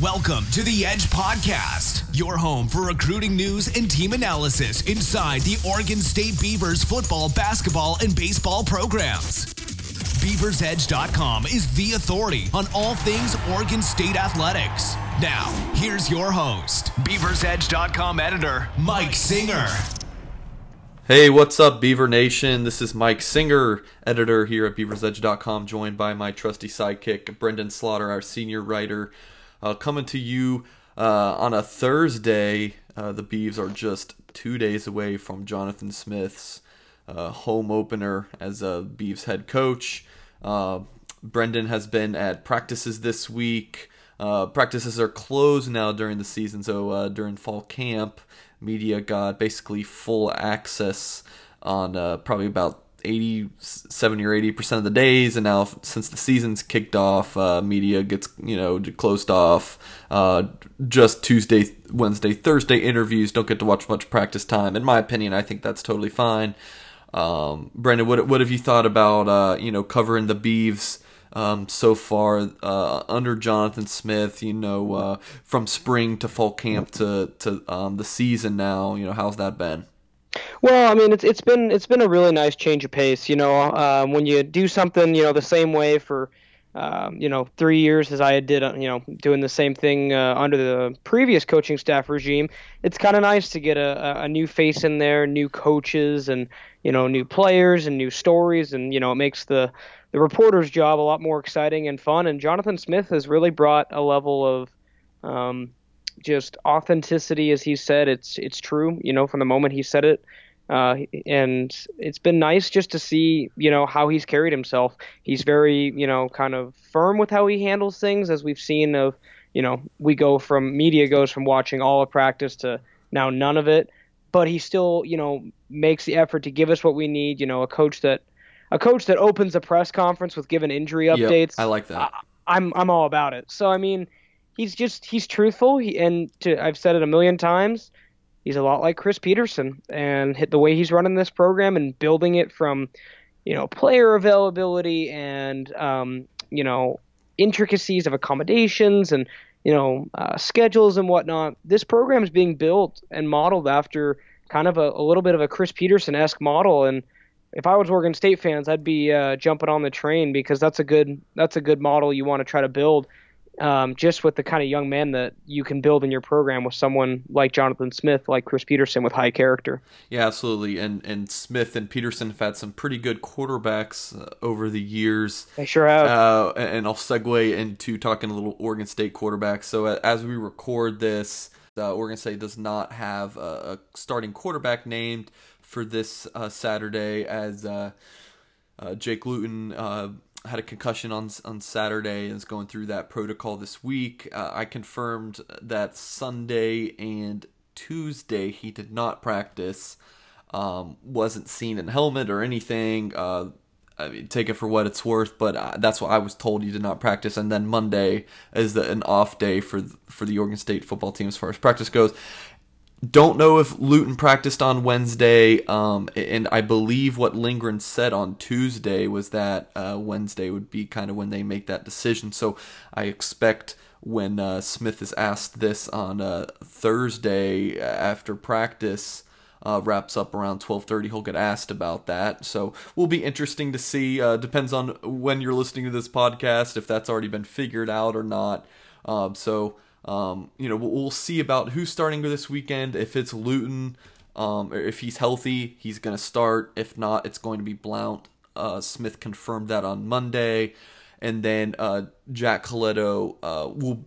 Welcome to the Edge Podcast, your home for recruiting news and team analysis inside the Oregon State Beavers football, basketball, and baseball programs. BeaversEdge.com is the authority on all things Oregon State athletics. Now, here's your host, BeaversEdge.com editor, Mike Singer. Hey, what's up, Beaver Nation? This is Mike Singer, editor here at BeaversEdge.com, joined by my trusty sidekick, Brenden Slaughter, our senior writer uh, coming to you uh, on a Thursday. Uh, the Beavs are just two days away from Jonathan Smith's uh, home opener as a Beavs head coach. Uh, Brenden has been at practices this week. Uh, practices are closed now during the season, so during fall camp, media got basically full access on probably about 80 70 or 80 percent of the days and now since the season's kicked off uh, media gets you know closed off uh, just tuesday wednesday thursday interviews don't get to watch much practice time. In my opinion i think that's totally fine. Um, brenden what, what have you thought about uh, you know covering the Beavs um, so far uh, under Jonathan Smith, you know, uh, from spring to fall camp to to um, the season now, you know, how's that been? Well, I mean, it's it's been it's been a really nice change of pace. You know, um, when you do something, you know, the same way for, um, you know, three years as I did, uh, you know, doing the same thing uh, under the previous coaching staff regime, it's kind of nice to get a, a new face in there, new coaches, and you know, new players and new stories, and you know, it makes the the reporter's job a lot more exciting and fun. And Jonathan Smith has really brought a level of um, just authenticity, as he said. It's it's true, you know, from the moment he said it. Uh, and it's been nice just to see, you know, how he's carried himself. He's very, you know, kind of firm with how he handles things, as we've seen. Of, you know, we go from media goes from watching all of practice to now none of it, but he still, you know, makes the effort to give us what we need. You know, a coach that, a coach that opens a press conference with given injury updates. Yep, I like that. I, I'm I'm all about it. So I mean, he's just he's truthful. He, and to, I've said it a million times. He's a lot like Chris Petersen, and the way he's running this program and building it from, you know, player availability and um, you know intricacies of accommodations and you know uh, schedules and whatnot. This program is being built and modeled after kind of a, a little bit of a Chris Petersen esque model and if I was Oregon State fans, I'd be uh, jumping on the train because that's a good that's a good model you want to try to build um, just with the kind of young man that you can build in your program with someone like Jonathan Smith, like Chris Petersen, with high character. Yeah, absolutely. And and Smith and Petersen have had some pretty good quarterbacks uh, over the years. They sure have. Uh, and I'll segue into talking a little Oregon State quarterback. So as we record this, uh, Oregon State does not have a, a starting quarterback named for this uh, Saturday as uh, uh, Jake Luton had a concussion on on Saturday and is going through that protocol this week. Uh, I confirmed that Sunday and Tuesday he did not practice. Um, wasn't seen in helmet or anything. Uh, I mean, take it for what it's worth, but uh, that's what I was told. He did not practice, and then Monday is the, an off day for for the Oregon State football team as far as practice goes. Don't know if Luton practiced on Wednesday, um, and I believe what Lindgren said on Tuesday was that uh, Wednesday would be kind of when they make that decision. So I expect when uh, Smith is asked this on uh, Thursday after practice uh, wraps up around 12:30, he'll get asked about that. So will be interesting to see. Uh, depends on when you're listening to this podcast if that's already been figured out or not. Um, so. Um, you know, we'll, see about who's starting this weekend. If it's Luton, um, if he's healthy, he's going to start. If not, it's going to be Blount. Uh, Smith confirmed that on Monday, and then uh, Jack Colletto uh, will,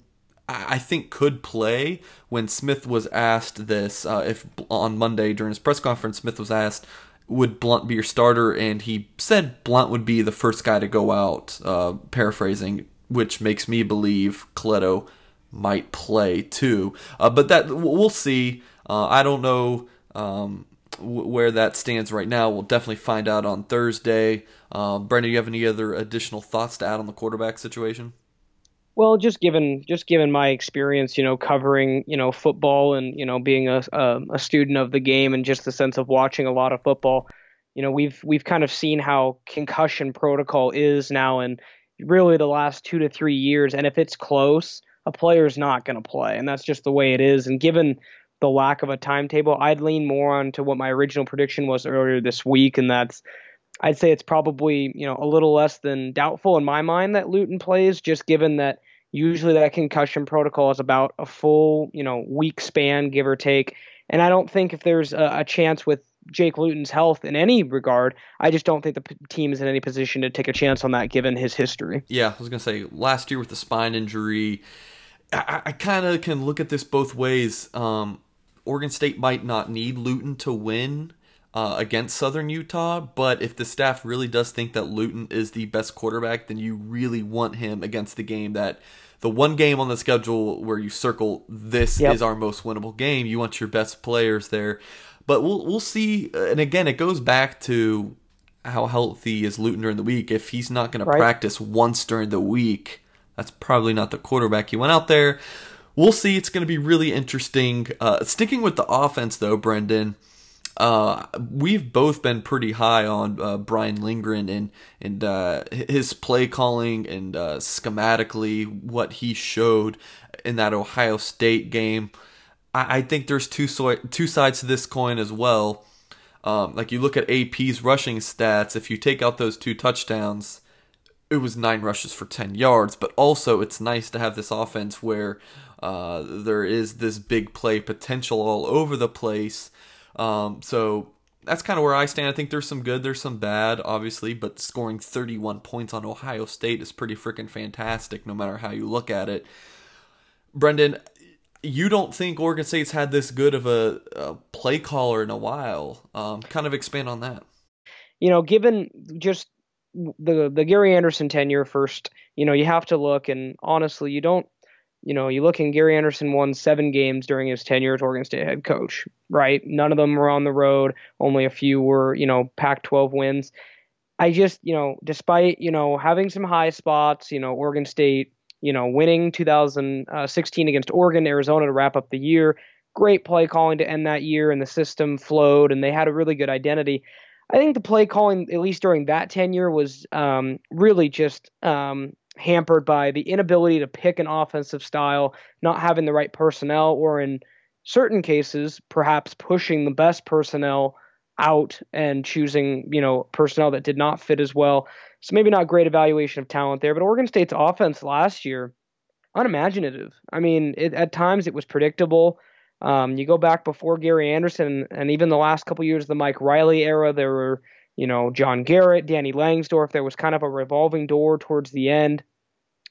I think, could play. When Smith was asked this, uh, if on Monday during his press conference, Smith was asked, "Would Blount be your starter?" and he said Blount would be the first guy to go out. Uh, paraphrasing, which makes me believe Colletto might play too. Uh, but that we'll see. Uh, I don't know um, where that stands right now. We'll definitely find out on Thursday. Uh, Brenden, do you have any other additional thoughts to add on the quarterback situation? Well, just given just given my experience, you know, covering you know football and you know being a, a, a student of the game and just the sense of watching a lot of football, you know, we've we've kind of seen how concussion protocol is now and really the last two to three years. And if it's close, a player's not going to play, and that's just the way it is. And given the lack of a timetable, I'd lean more on to what my original prediction was earlier this week, and that's I'd say it's probably you know a little less than doubtful in my mind that Luton plays, just given that usually that concussion protocol is about a full you know week span, give or take. And I don't think if there's a, a chance with Jake Luton's health in any regard, I just don't think the p- team is in any position to take a chance on that given his history. Yeah, I was gonna say last year with the spine injury, I, I kind of can look at this both ways. Um, Oregon State might not need Luton to win uh, against Southern Utah, but if the staff really does think that Luton is the best quarterback, then you really want him against the game that the one game on the schedule where you circle this yep. is our most winnable game. You want your best players there, but we'll we'll see. And again, it goes back to how healthy is Luton during the week. If he's not going right. to practice once during the week, that's probably not the quarterback he went out there. We'll see. It's going to be really interesting. Uh, sticking with the offense, though, Brenden uh, we've both been pretty high on uh, Brian Lindgren and and uh, his play calling and uh, schematically what he showed in that Ohio State game. I, I think there's two so- two sides to this coin as well. Um, like you look at AP's rushing stats, if you take out those two touchdowns, it was nine rushes for 10 yards, but also it's nice to have this offense where uh, there is this big play potential all over the place. Um, so that's kind of where I stand. I think there's some good, there's some bad, obviously, but scoring 31 points on Ohio State is pretty freaking fantastic, no matter how you look at it. Brenden, you don't think Oregon State's had this good of a, a play caller in a while? Um, kind of expand on that. You know, given just the the Gary Anderson tenure first, you know, you have to look, and honestly, you don't you know, you look and Gary Anderson won seven games during his tenure as Oregon State head coach, right? None of them were on the road. Only a few were, you know, Pac 12 wins. I just, you know, despite, you know, having some high spots, you know, Oregon State, you know, winning 2016 against Oregon, Arizona to wrap up the year, great play calling to end that year, and the system flowed, and they had a really good identity. I think the play calling, at least during that tenure, was um, really just um, hampered by the inability to pick an offensive style, not having the right personnel, or in certain cases, perhaps pushing the best personnel out and choosing, you know, personnel that did not fit as well. So maybe not great evaluation of talent there, but Oregon State's offense last year, unimaginative. I mean, it, at times it was predictable. Um, you go back before Gary Anderson and even the last couple years of the Mike Riley era, there were you know, John Garrett, Danny Langsdorf. There was kind of a revolving door towards the end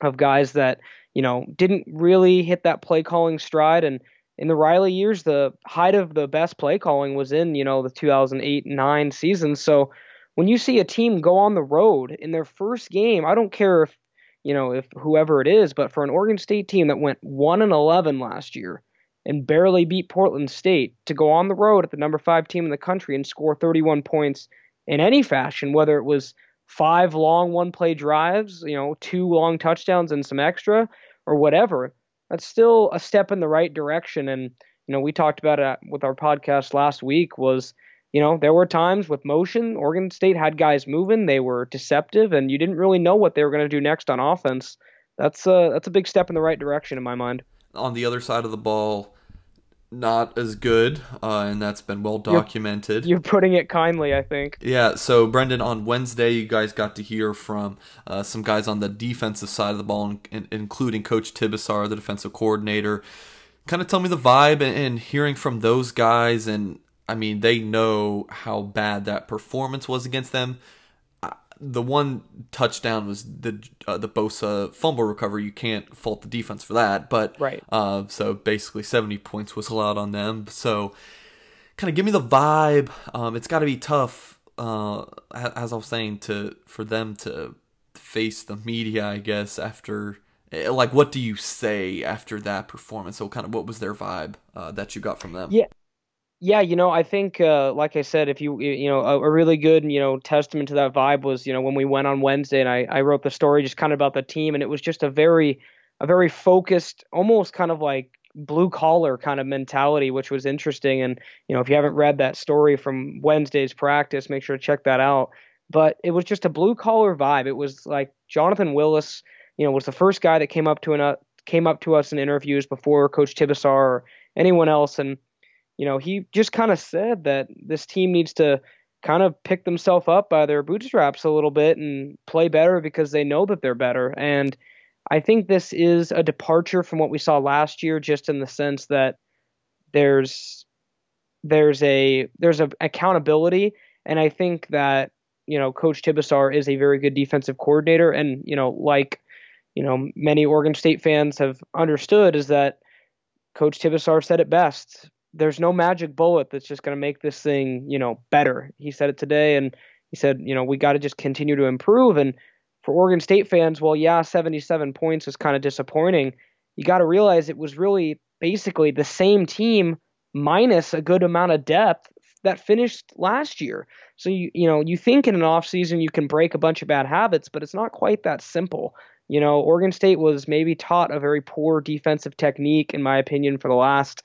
of guys that, you know, didn't really hit that play calling stride. And in the Riley years, the height of the best play calling was in, you know, the 2008 9 season. So when you see a team go on the road in their first game, I don't care if, you know, if whoever it is, but for an Oregon State team that went 1 and 11 last year, and barely beat Portland State to go on the road at the number five team in the country and score 31 points in any fashion, whether it was five long one play drives, you know, two long touchdowns and some extra or whatever. That's still a step in the right direction. And, you know, we talked about it with our podcast last week was, you know, there were times with motion, Oregon State had guys moving, they were deceptive, and you didn't really know what they were going to do next on offense. That's a, that's a big step in the right direction in my mind. On the other side of the ball, not as good, uh, and that's been well documented. You're, you're, putting it kindly, I think. Yeah. So, Brenden, on Wednesday, you guys got to hear from uh, some guys on the defensive side of the ball, in, including Coach Tibesar, the defensive coordinator. Kind of tell me the vibe and, and hearing from those guys, and I mean, they know how bad that performance was against them the one touchdown was the uh, the Bosa fumble recovery. You can't fault the defense for that, but right. Uh, so basically, seventy points was allowed on them. So, kind of give me the vibe. Um, it's got to be tough, uh, as I was saying, to for them to face the media. I guess after eh, like, what do you say after that performance? So, kind of, what was their vibe uh, that you got from them? Yeah, yeah, you know, I think, uh, like I said, if you, you know, a, a, really good, you know, testament to that vibe was, you know, when we went on Wednesday and I, I wrote the story just kind of about the team, and it was just a very, a very focused, almost kind of like blue collar kind of mentality, which was interesting. And you know, if you haven't read that story from Wednesday's practice, make sure to check that out. But it was just a blue collar vibe. It was like Jonathan Willis, you know, was the first guy that came up to an, uh, came up to us in interviews before Coach Tibesar or anyone else, and you know he just kind of said that this team needs to kind of pick themselves up by their bootstraps a little bit and play better because they know that they're better. And I think this is a departure from what we saw last year, just in the sense that there's there's a there's a accountability, and I think that you know Coach Tibesar is a very good defensive coordinator, and you know like you know many Oregon State fans have understood is that Coach Tibesar said it best. There's no magic bullet that's just going to make this thing you know better. He said it today, and he said you know we got to just continue to improve. And for Oregon State fans, well, yeah, 77 points is kind of disappointing. You got to realize it was really basically the same team minus a good amount of depth that finished last year. So you you know you think in an off season you can break a bunch of bad habits, but it's not quite that simple. You know, Oregon State was maybe taught a very poor defensive technique, in my opinion, for the last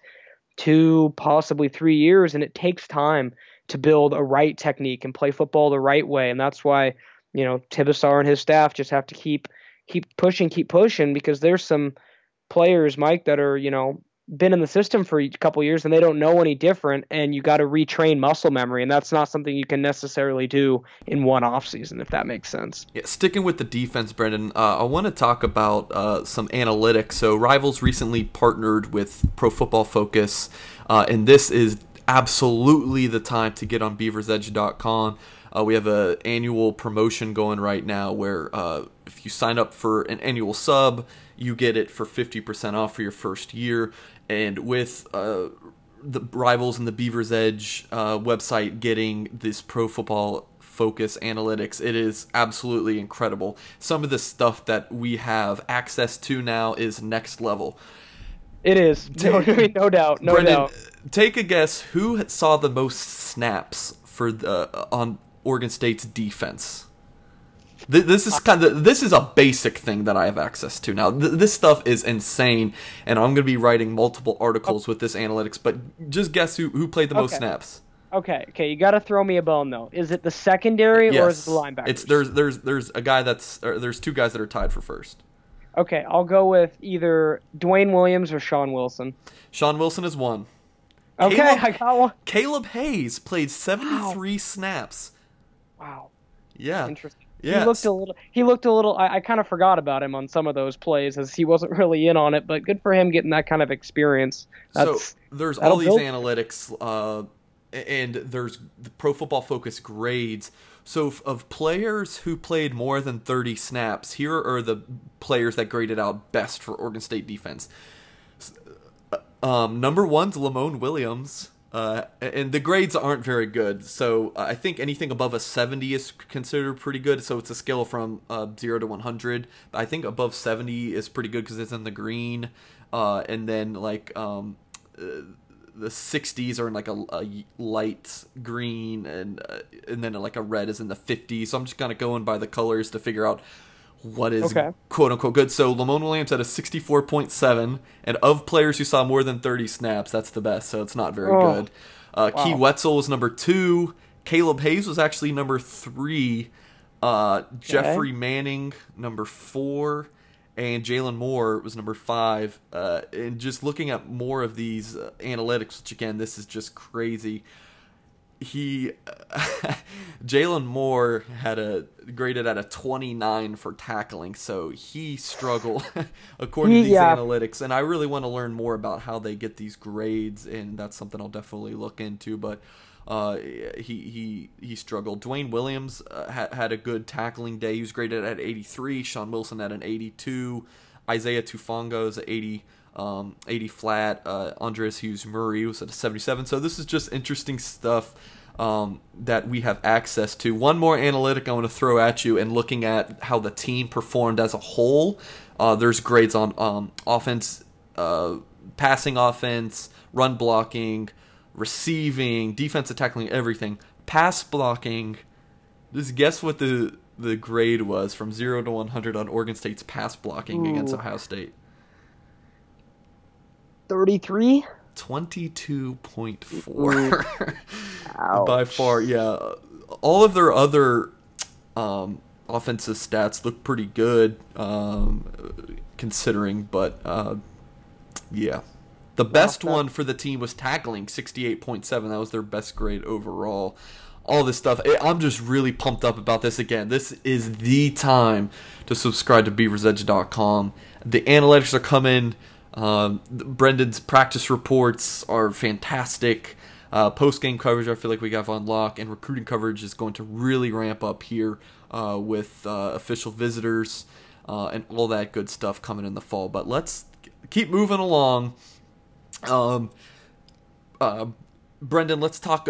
two, possibly three years, and it takes time to build a right technique and play football the right way, and that's why you know Tibesar and his staff just have to keep keep pushing, keep pushing because there's some players, Mike, that are you know been in the system for a couple years and they don't know any different and you got to retrain muscle memory and that's not something you can necessarily do in one off season if that makes sense. Yeah sticking with the defense brenden uh, i want to talk about uh, some analytics. So rivals recently partnered with pro football focus uh, and this is absolutely the time to get on beaversedge.com uh, we have an annual promotion going right now where uh, you sign up for an annual sub you get it for 50% off for your first year and with uh, the rivals and the Beaver's Edge uh, website getting this pro football focus analytics, it is absolutely incredible. Some of the stuff that we have access to now is next level. It is no, no doubt, no Brenden, doubt. Take a guess who saw the most snaps for the on Oregon State's defense. This is kind of this is a basic thing that I have access to now. This stuff is insane, and I'm going to be writing multiple articles oh. with this analytics. But just guess who who played the most snaps? Okay, okay, you got to throw me a bone though. Is it the secondary or is it the linebacker? It's there's there's there's a guy that's or there's two guys that are tied for first. Okay, I'll go with either Dwayne Williams or Sean Wilson. Sean Wilson is one. Okay, Caleb- I got one. Caleb Hayes played 73 snaps. Wow, Yeah. interesting. Yeah. He looked a little. He looked a little. I, I kind of forgot about him on some of those plays as he wasn't really in on it. But good for him getting that kind of experience. That's so there's all these build- analytics, uh, and there's the Pro Football Focus grades. So f- of players who played more than 30 snaps, here are the players that graded out best for Oregon State defense. Uh, Um, number one's Lamone Williams. Uh, and the grades aren't very good, so I think anything above a 70 is considered pretty good. So it's a scale from uh, 0 to 100. I think above 70 is pretty good because it's in the green. Uh, and then, like, um, the 60s are in like a, a light green and uh, and then like a red is in the 50s so i'm just kind of going by the colors to figure out what is Okay. quote unquote good. So lamone williams had a 64.7 and of players who saw more than 30 snaps that's the best so it's not very Oh, good. Uh, kee whetzel was number two. Caleb hayes was actually number three. Uh, jeffrey manning number four. And Jalen Moore was number five. Uh, and just looking at more of these uh, analytics, which again, this is just crazy. He, Jalen Moore had a graded at a 29 for tackling, so he struggled according to these Yeah. analytics. And I really want to learn more about how they get these grades, and that's something I'll definitely look into. But uh, he he he struggled. Dwayne Williams uh, had had a good tackling day. He was graded at 83. Sean Wilson at an 82. Isaiah Tufaga's at 80. Um, 80 flat. Uh, Andres Hughes Murray was at a 77. So this is just interesting stuff um, that we have access to. One more analytic I want to throw at you, and looking at how the team performed as a whole. Uh, there's grades on um, offense, uh, passing offense, run blocking, receiving, defensive tackling, everything. Pass blocking. Just guess what the the grade was from zero to one hundred on Oregon State's pass blocking against Ohio State. 33. Twenty two point four. Ouch. By far, yeah. All of their other um, offensive stats look pretty good um, considering, but uh, yeah. The best one for the team was tackling, 68.7. That was their best grade overall. All this stuff. I'm just really pumped up about this again. This is the time to subscribe to beaversedge.com. The analytics are coming. Um, Brenden's practice reports are fantastic. Uh, Post game coverage, I feel like we got on lock, and recruiting coverage is going to really ramp up here uh, with uh, official visitors uh, and all that good stuff coming in the fall. But let's keep moving along. Um, uh, Brenden, let's talk.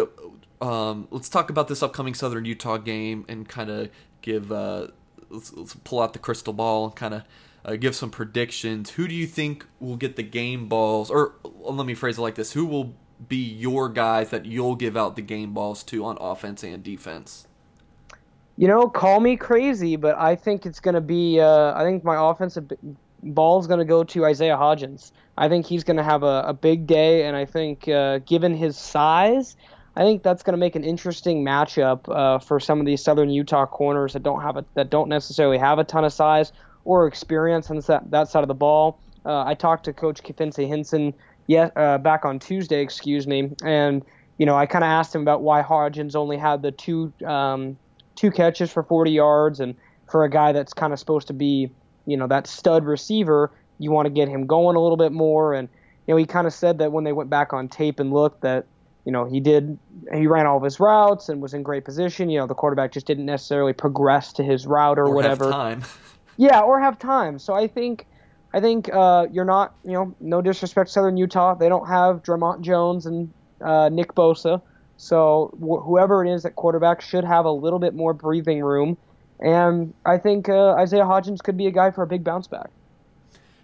Um, let's talk about this upcoming Southern Utah game and kind of give. Uh, let's, let's, pull out the crystal ball and kind of uh, give some predictions. Who do you think will get the game balls? Or let me phrase it like this: Who will be your guys that you'll give out the game balls to on offense and defense? You know, call me crazy, but I think it's going to be. Uh, I think my offensive ball is going to go to Isaiah Hodgins. I think he's going to have a, a, big day, and I think, uh, given his size, I think that's going to make an interesting matchup uh, for some of these Southern Utah corners that don't have a, that don't necessarily have a ton of size or experience on that that side of the ball. Uh, I talked to Coach Kefense Hynson yet uh, back on Tuesday, excuse me, and you know I kind of asked him about why Hodgins only had the two um, two catches for 40 yards, and for a guy that's kind of supposed to be you know that stud receiver, you want to get him going a little bit more. And you know he kind of said that when they went back on tape and looked that you know he did he ran all of his routes and was in great position. You know the quarterback just didn't necessarily progress to his route or, or whatever. time. yeah, or have time. So I think I think uh, you're not, you know, no disrespect to Southern Utah. They don't have Dre'Mont Jones and uh, Nick Bosa. So wh- whoever it is at quarterback should have a little bit more breathing room. And I think uh, Isaiah Hodgins could be a guy for a big bounce back.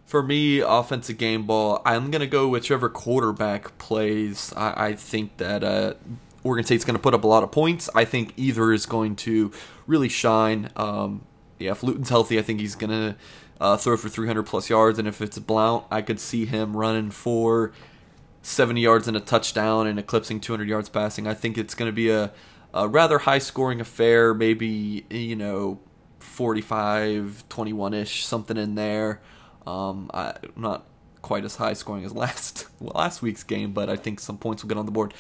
For me, offensive game ball, I'm going to go whichever quarterback plays. I, I think that uh, Oregon State's going to put up a lot of points. I think either is going to really shine. Um, yeah, if Luton's healthy, I think he's going to uh, throw for 300 plus yards. And if it's Blount, I could see him running for 70 yards and a touchdown and eclipsing 200 yards passing. I think it's going to be a, a rather high scoring affair, maybe, you know, 45 21 ish, something in there. Um, I, not quite as high scoring as last last week's game, but I think some points will get on the board.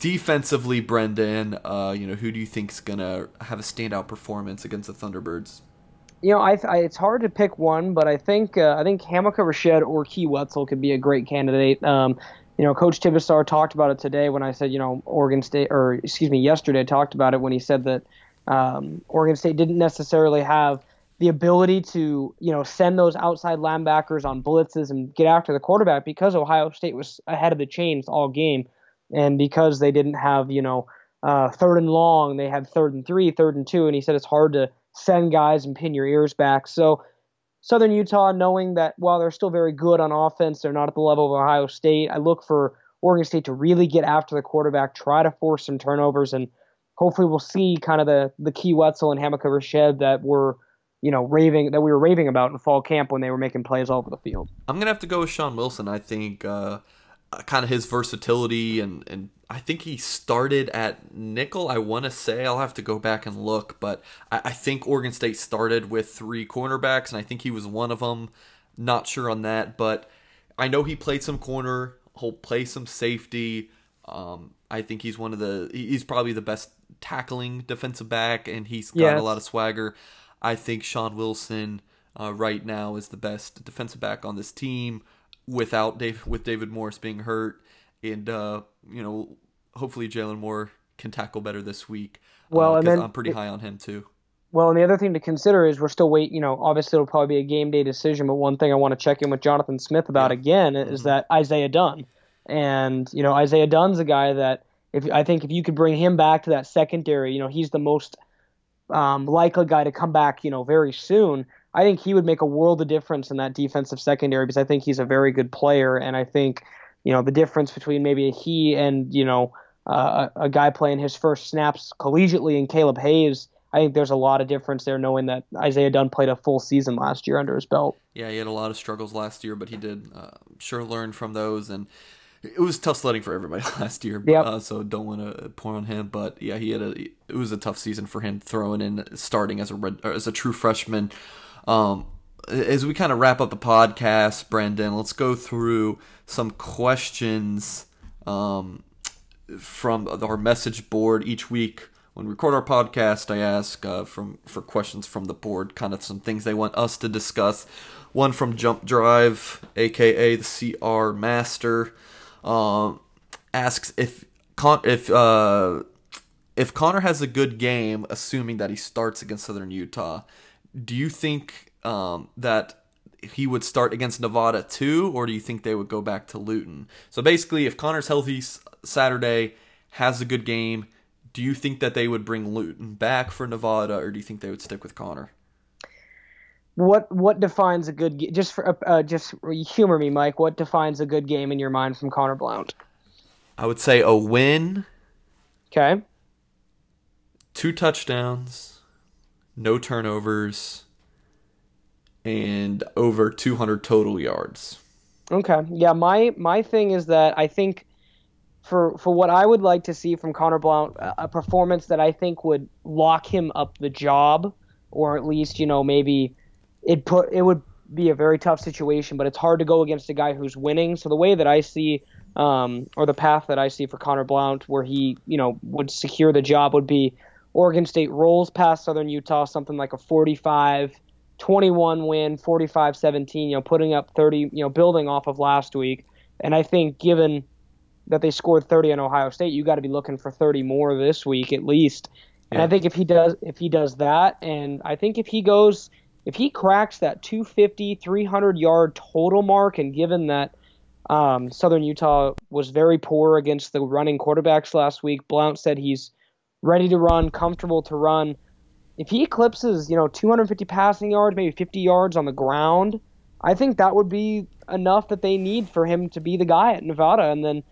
Defensively, Brenden, uh, you know, who do you think is going to have a standout performance against the Thunderbirds? You know, I, I, it's hard to pick one, but I think uh, I think Hamilcar Rashed or Kee Whetzel could be a great candidate. Um, you know, Coach Tibesar talked about it today when I said, you know, Oregon State, or excuse me, yesterday talked about it when he said that um, Oregon State didn't necessarily have the ability to, you know, send those outside linebackers on blitzes and get after the quarterback because Ohio State was ahead of the chains all game, and because they didn't have, you know, uh, third and long, they had third and three, third and two, and he said it's hard to send guys and pin your ears back. So Southern Utah, knowing that while they're still very good on offense, they're not at the level of Ohio State. I look for Oregon State to really get after the quarterback, try to force some turnovers, and hopefully we'll see kind of the the Kee Whetzel and Hamilcar Rashed that were you know raving that we were raving about in fall camp when they were making plays all over the field. I'm gonna have to go with Sean Wilson. I think uh, kind of his versatility and and I think he started at nickel. I want to say I'll have to go back and look, but I, I, think Oregon State started with three cornerbacks, and I think he was one of them. Not sure on that, but I know he played some corner. He'll play some safety. Um, I think he's one of the. He's probably the best tackling defensive back, and he's got yes. a lot of swagger. I think Sean Wilson uh, right now is the best defensive back on this team without Dave with David Morris being hurt and uh, you know, hopefully Jalen Moore can tackle better this week. Well, uh, and then I'm pretty high on him too. Well, and the other thing to consider is we're still wait. You know, obviously it'll probably be a game day decision, but one thing I want to check in with Jonathan Smith about yeah. again is mm-hmm. that Isaiah Dunn, and you know Isaiah Dunn's a guy that if I think if you could bring him back to that secondary, you know he's the most um, likely guy to come back, you know, very soon. I think he would make a world of difference in that defensive secondary because I think he's a very good player, and I think you know the difference between maybe a he and you know uh, a, guy playing his first snaps collegiately in Caleb Hayes. I think there's a lot of difference there, knowing that Isaiah Dunn played a full season last year under his belt. Yeah, he had a lot of struggles last year, but he did uh, sure learn from those. And it was tough sledding for everybody last year. Yep. Uh, so don't want to point on him, but yeah, he had a it was a tough season for him throwing in starting as a red, as a true freshman. Um, as we kind of wrap up the podcast, Brenden, let's go through some questions um, from our message board each week. When we record our podcast, I ask uh, from for questions from the board, kind of some things they want us to discuss. One from Jump Drive, aka the CR Master, um, asks if Con- if uh, if Conor has a good game, assuming that he starts against Southern Utah, do you think um, that he would start against Nevada too, or do you think they would go back to Luton? So basically, if Conor's healthy Saturday, has a good game, do you think that they would bring Luton back for Nevada, or do you think they would stick with Conor? What what defines a good game? Just for uh, just humor me, Mike. What defines a good game in your mind from Conor Blount? I would say a win. Okay. Two touchdowns, no turnovers, and over 200 total yards. Okay. Yeah, my my thing is that I think for for what I would like to see from Conor Blount, a performance that I think would lock him up the job, or at least you know maybe it put it would be a very tough situation, but it's hard to go against a guy who's winning. So the way that I see, um, or the path that I see for Conor Blount, where he you know would secure the job, would be Oregon State rolls past Southern Utah, something like a 45 21 win, 45 17, you know, putting up 30, you know, building off of last week. And I think given that they scored 30 on Ohio State, you got to be looking for 30 more this week at least. And I think if he does if he does that and I think if he goes if he cracks that 250 300 yard total mark and given that um, Southern Utah was very poor against the running quarterbacks last week, Blount said he's ready to run, comfortable to run if he eclipses, you know, 250 passing yards, maybe 50 yards on the ground, I think that would be enough that they need for him to be the guy at Nevada. And then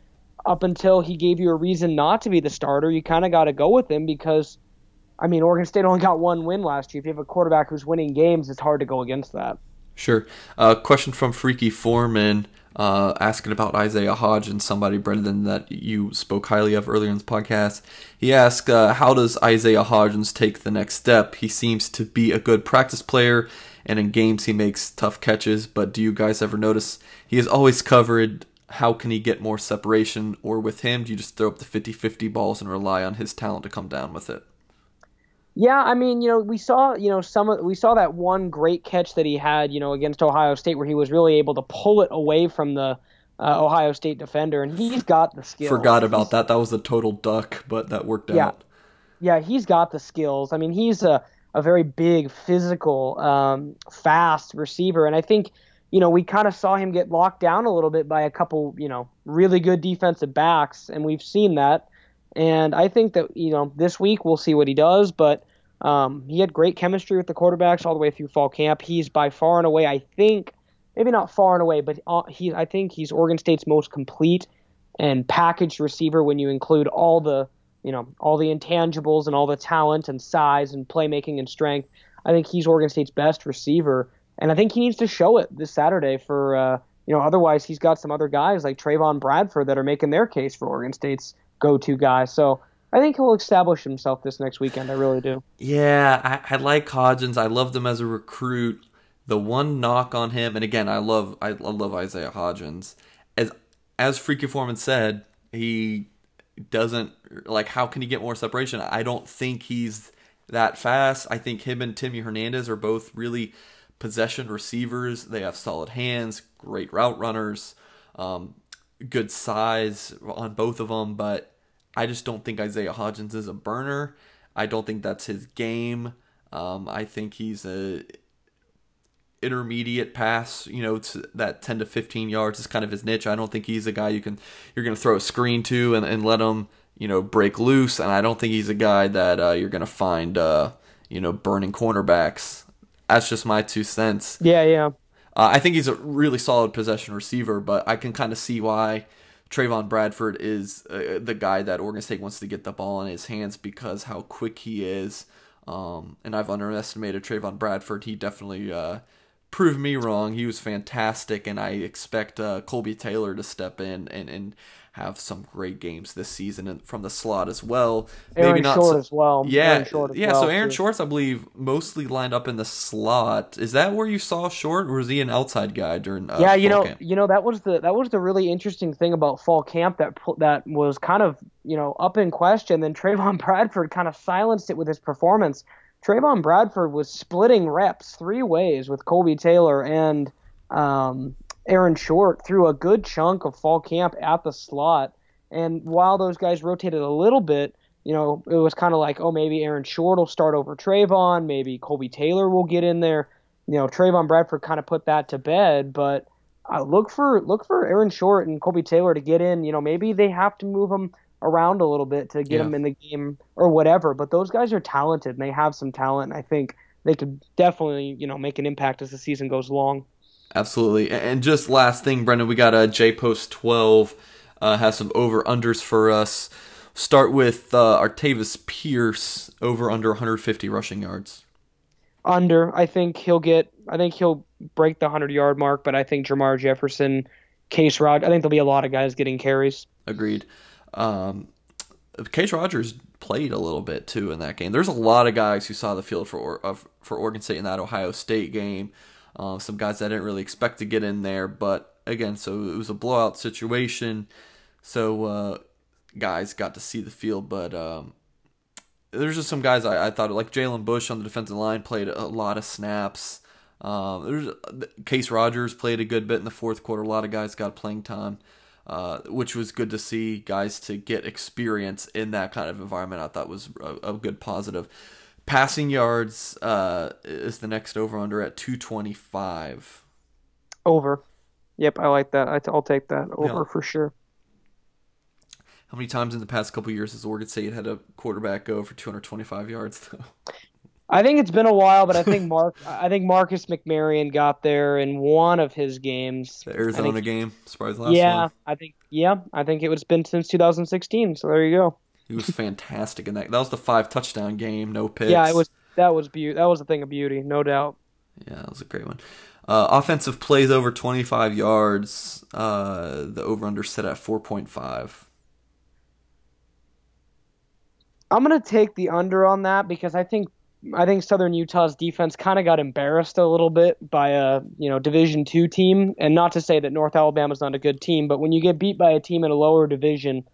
up until he gave you a reason not to be the starter, you kind of got to go with him because, I mean, Oregon State only got one win last year. If you have a quarterback who's winning games, it's hard to go against that. Sure. Uh, question from Freaky Foreman uh, asking about Isaiah Hodgins, somebody, Brenden, that you spoke highly of earlier in this podcast. He asked, uh, How does Isaiah Hodgins take the next step? He seems to be a good practice player, and in games he makes tough catches, but do you guys ever notice he is always covered? How can he get more separation? Or with him, do you just throw up the 50 50 balls and rely on his talent to come down with it? Yeah, I mean, you know, we saw, you know, some of, we saw that one great catch that he had, you know, against Ohio State where he was really able to pull it away from the uh, Ohio State defender, and he's got the skills. Forgot about he's, that. That was a total duck, but that worked yeah, out. Yeah, he's got the skills. I mean, he's a a very big, physical, um, fast receiver, and I think. You know, we kind of saw him get locked down a little bit by a couple, you know, really good defensive backs, and we've seen that. And I think that you know this week we'll see what he does, but um, he had great chemistry with the quarterbacks all the way through fall camp. He's by far and away, I think, maybe not far and away, but uh, he I think he's Oregon State's most complete and packaged receiver when you include all the you know all the intangibles and all the talent and size and playmaking and strength. I think he's Oregon State's best receiver, and I think he needs to show it this Saturday for. Uh, you know, otherwise he's got some other guys like Trevon Bradford that are making their case for Oregon State's go-to guy. So I think he'll establish himself this next weekend. I really do. Yeah, I, I like Hodgins. I loved him as a recruit. The one knock on him, and again, I love I, I love Isaiah Hodgins. As as Freaky Foreman said, he doesn't like. How can he get more separation? I don't think he's that fast. I think him and Timmy Hernandez are both really possession receivers. They have solid hands, great route runners, um, good size on both of them. But I just don't think Isaiah Hodgins is a burner. I don't think that's his game. Um, I think he's a intermediate pass, you know, that 10 to 15 yards is kind of his niche. I don't think he's a guy you can you're going to throw a screen to and, and let him, you know, break loose. And I don't think he's a guy that uh, you're going to find, uh, you know, burning cornerbacks. That's just my two cents. Yeah, yeah. Uh, I think he's a really solid possession receiver, but I can kind of see why Trevon Bradford is uh, the guy that Oregon State wants to get the ball in his hands because how quick he is. Um, and I've underestimated Trevon Bradford. He definitely uh, prove me wrong. He was fantastic, and I expect uh, Colby Taylor to step in and, and have some great games this season and from the slot as well. Aaron Maybe not Short so, as well. Yeah, as yeah. Well, so Aaron too. Shorts, I believe, mostly lined up in the slot. Is that where you saw Short, or was he an outside guy during? Uh, yeah, you know, camp? you know that was the that was the really interesting thing about fall camp that that was kind of you know up in question. Then Trevon Bradford kind of silenced it with his performance. Trevon Bradford was splitting reps three ways with Colby Taylor and um, Aaron Short through a good chunk of fall camp at the slot. And while those guys rotated a little bit, you know, it was kind of like, oh, maybe Aaron Short will start over Trevon. Maybe Colby Taylor will get in there. You know, Trevon Bradford kind of put that to bed, but uh, look for look for Aaron Short and Colby Taylor to get in. You know, maybe they have to move them around a little bit to get yeah. them in the game or whatever. But those guys are talented and they have some talent. I think they could definitely, you know, make an impact as the season goes along. Absolutely. And just last thing, Brenden, we got a J Post 12 uh, has some over unders for us. Start with uh, Artavis Pierce over under 150 rushing yards. Under, I think he'll get. I think he'll break the 100 yard mark, but I think Jermar Jefferson, Case Rod. I think there'll be a lot of guys getting carries. Agreed. Um, Case Rogers played a little bit too in that game. There's a lot of guys who saw the field for uh, for Oregon State in that Ohio State game. Uh, some guys I didn't really expect to get in there, but again, so it was a blowout situation. So uh, guys got to see the field, but um, there's just some guys I, I thought like Jalen Bush on the defensive line played a lot of snaps. Um, there's Case Rogers played a good bit in the fourth quarter. A lot of guys got playing time, uh, which was good to see guys to get experience in that kind of environment. I thought was a, a good positive. Passing yards uh, is the next over under at 225. Over. Yep, I like that. I t- I'll take that over yeah. for sure. How many times in the past couple years has Oregon State had a quarterback go for 225 yards? I think it's been a while, but I think Mark, I think Marcus McMaryion got there in one of his games. The Arizona think, game, surprise last yeah, one. I think yeah, I think it was been since 2016. So there you go. He was fantastic in that. That was the five touchdown game, no picks. Yeah, it was. That was beauty. That was a thing of beauty, no doubt. Yeah, that was a great one. Uh, offensive plays over 25 yards. Uh, the over under set at 4.5. I'm gonna take the under on that because I think I think Southern Utah's defense kind of got embarrassed a little bit by a you know Division two team, and not to say that North Alabama's not a good team, but when you get beat by a team in a lower division,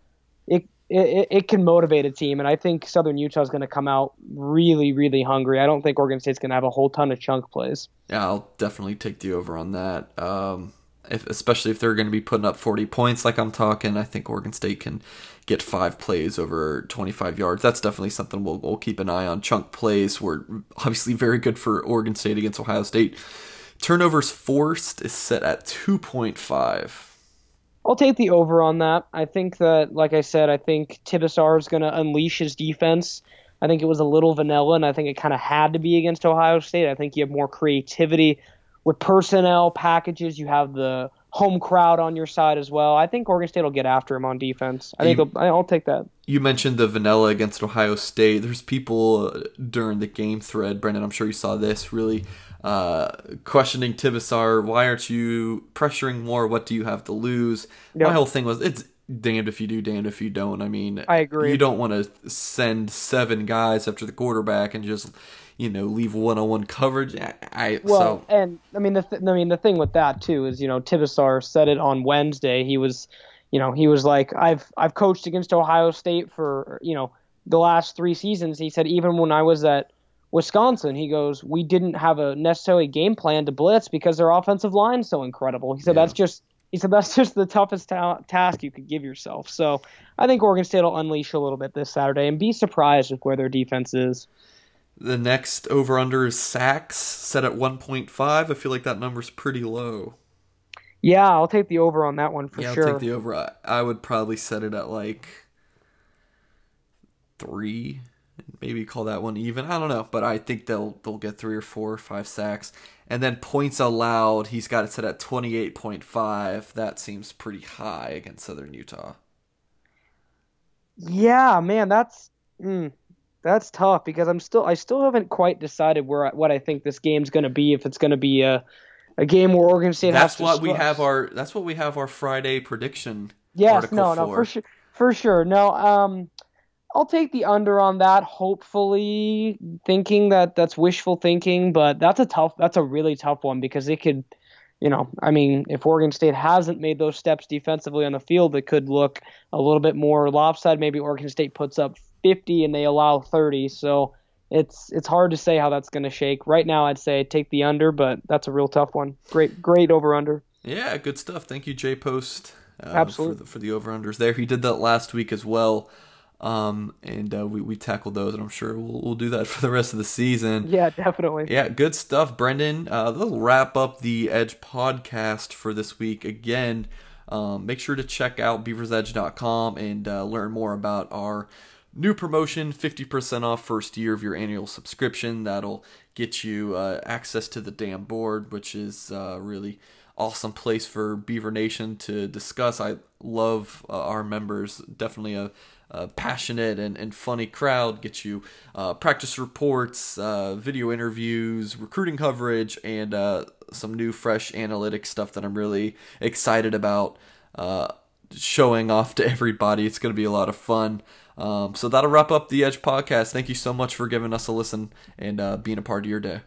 it it, it can motivate a team, and I think Southern Utah is going to come out really, really hungry. I don't think Oregon State's going to have a whole ton of chunk plays. Yeah, I'll definitely take the over on that. Um, if, especially if they're going to be putting up 40 points like I'm talking, I think Oregon State can get five plays over 25 yards. That's definitely something we'll, we'll keep an eye on. Chunk plays were obviously very good for Oregon State against Ohio State. Turnovers forced is set at 2.5. I'll take the over on that. I think that, like I said, I think Tibesar is going to unleash his defense. I think it was a little vanilla, and I think it kind of had to be against Ohio State. I think you have more creativity with personnel packages. You have the home crowd on your side as well. I think Oregon State will get after him on defense. I think you, I'll take that. You mentioned the vanilla against Ohio State. There's people uh, during the game thread, Brenden. I'm sure you saw this. Really uh, questioning Tibesar. Why aren't you pressuring more? What do you have to lose? Yep. My whole thing was it's damned if you do, damned if you don't. I mean, I agree. You don't want to send seven guys after the quarterback and just you know leave one on one coverage. I well, so. and I mean the th- I mean the thing with that too is you know Tibesar said it on Wednesday. He was you know he was like I've I've coached against Ohio State for you know the last three seasons. He said even when I was at Wisconsin, he goes, we didn't have a necessarily game plan to blitz because their offensive line's so incredible. He said yeah. that's just he said that's just the toughest ta- task you could give yourself. So I think Oregon State will unleash a little bit this Saturday and be surprised with where their defense is. The next over under is sacks set at 1.5. I feel like that number's pretty low. Yeah, I'll take the over on that one for yeah, sure. I'll take the over. I, I would probably set it at like three maybe call that one even. I don't know, but I think they'll they'll get three or four or five sacks. And then points allowed, he's got it set at twenty eight point five. That seems pretty high against Southern Utah. Yeah, man, that's mm, that's tough because I'm still I still haven't quite decided where I, what I think this game's going to be. If it's going to be a a game where Oregon State. That's has what we have our. That's what we have our Friday prediction. Yes, no, no, for sure, for sure. No, um, I'll take the under on that. Hopefully, thinking that that's wishful thinking, but that's a tough. That's a really tough one because it could, you know, I mean, if Oregon State hasn't made those steps defensively on the field, it could look a little bit more lopsided. Maybe Oregon State puts up 50 and they allow 30. So it's it's hard to say how that's going to shake. Right now, I'd say take the under, but that's a real tough one. Great, great over under. Yeah, good stuff. Thank you, Jay Post. Uh, Absolutely for the, for the over unders there. He did that last week as well. Um, and uh, we, we tackled those, and I'm sure we'll, we'll do that for the rest of the season. Yeah, definitely. Yeah, good stuff, Brenden. Uh, that'll wrap up the Edge podcast for this week. Again, um, make sure to check out beaversedge.com and uh, learn more about our new promotion 50% off first year of your annual subscription. That'll get you uh, access to the Dam board, which is uh, really awesome place for Beaver Nation to discuss. I love uh, our members. Definitely a, a passionate and, and, funny crowd. Get you uh, practice reports, uh, video interviews, recruiting coverage, and uh, some new, fresh analytics stuff that I'm really excited about showing off to everybody. It's going to be a lot of fun. Um, so that'll wrap up the Edge podcast. Thank you so much for giving us a listen and uh, being a part of your day.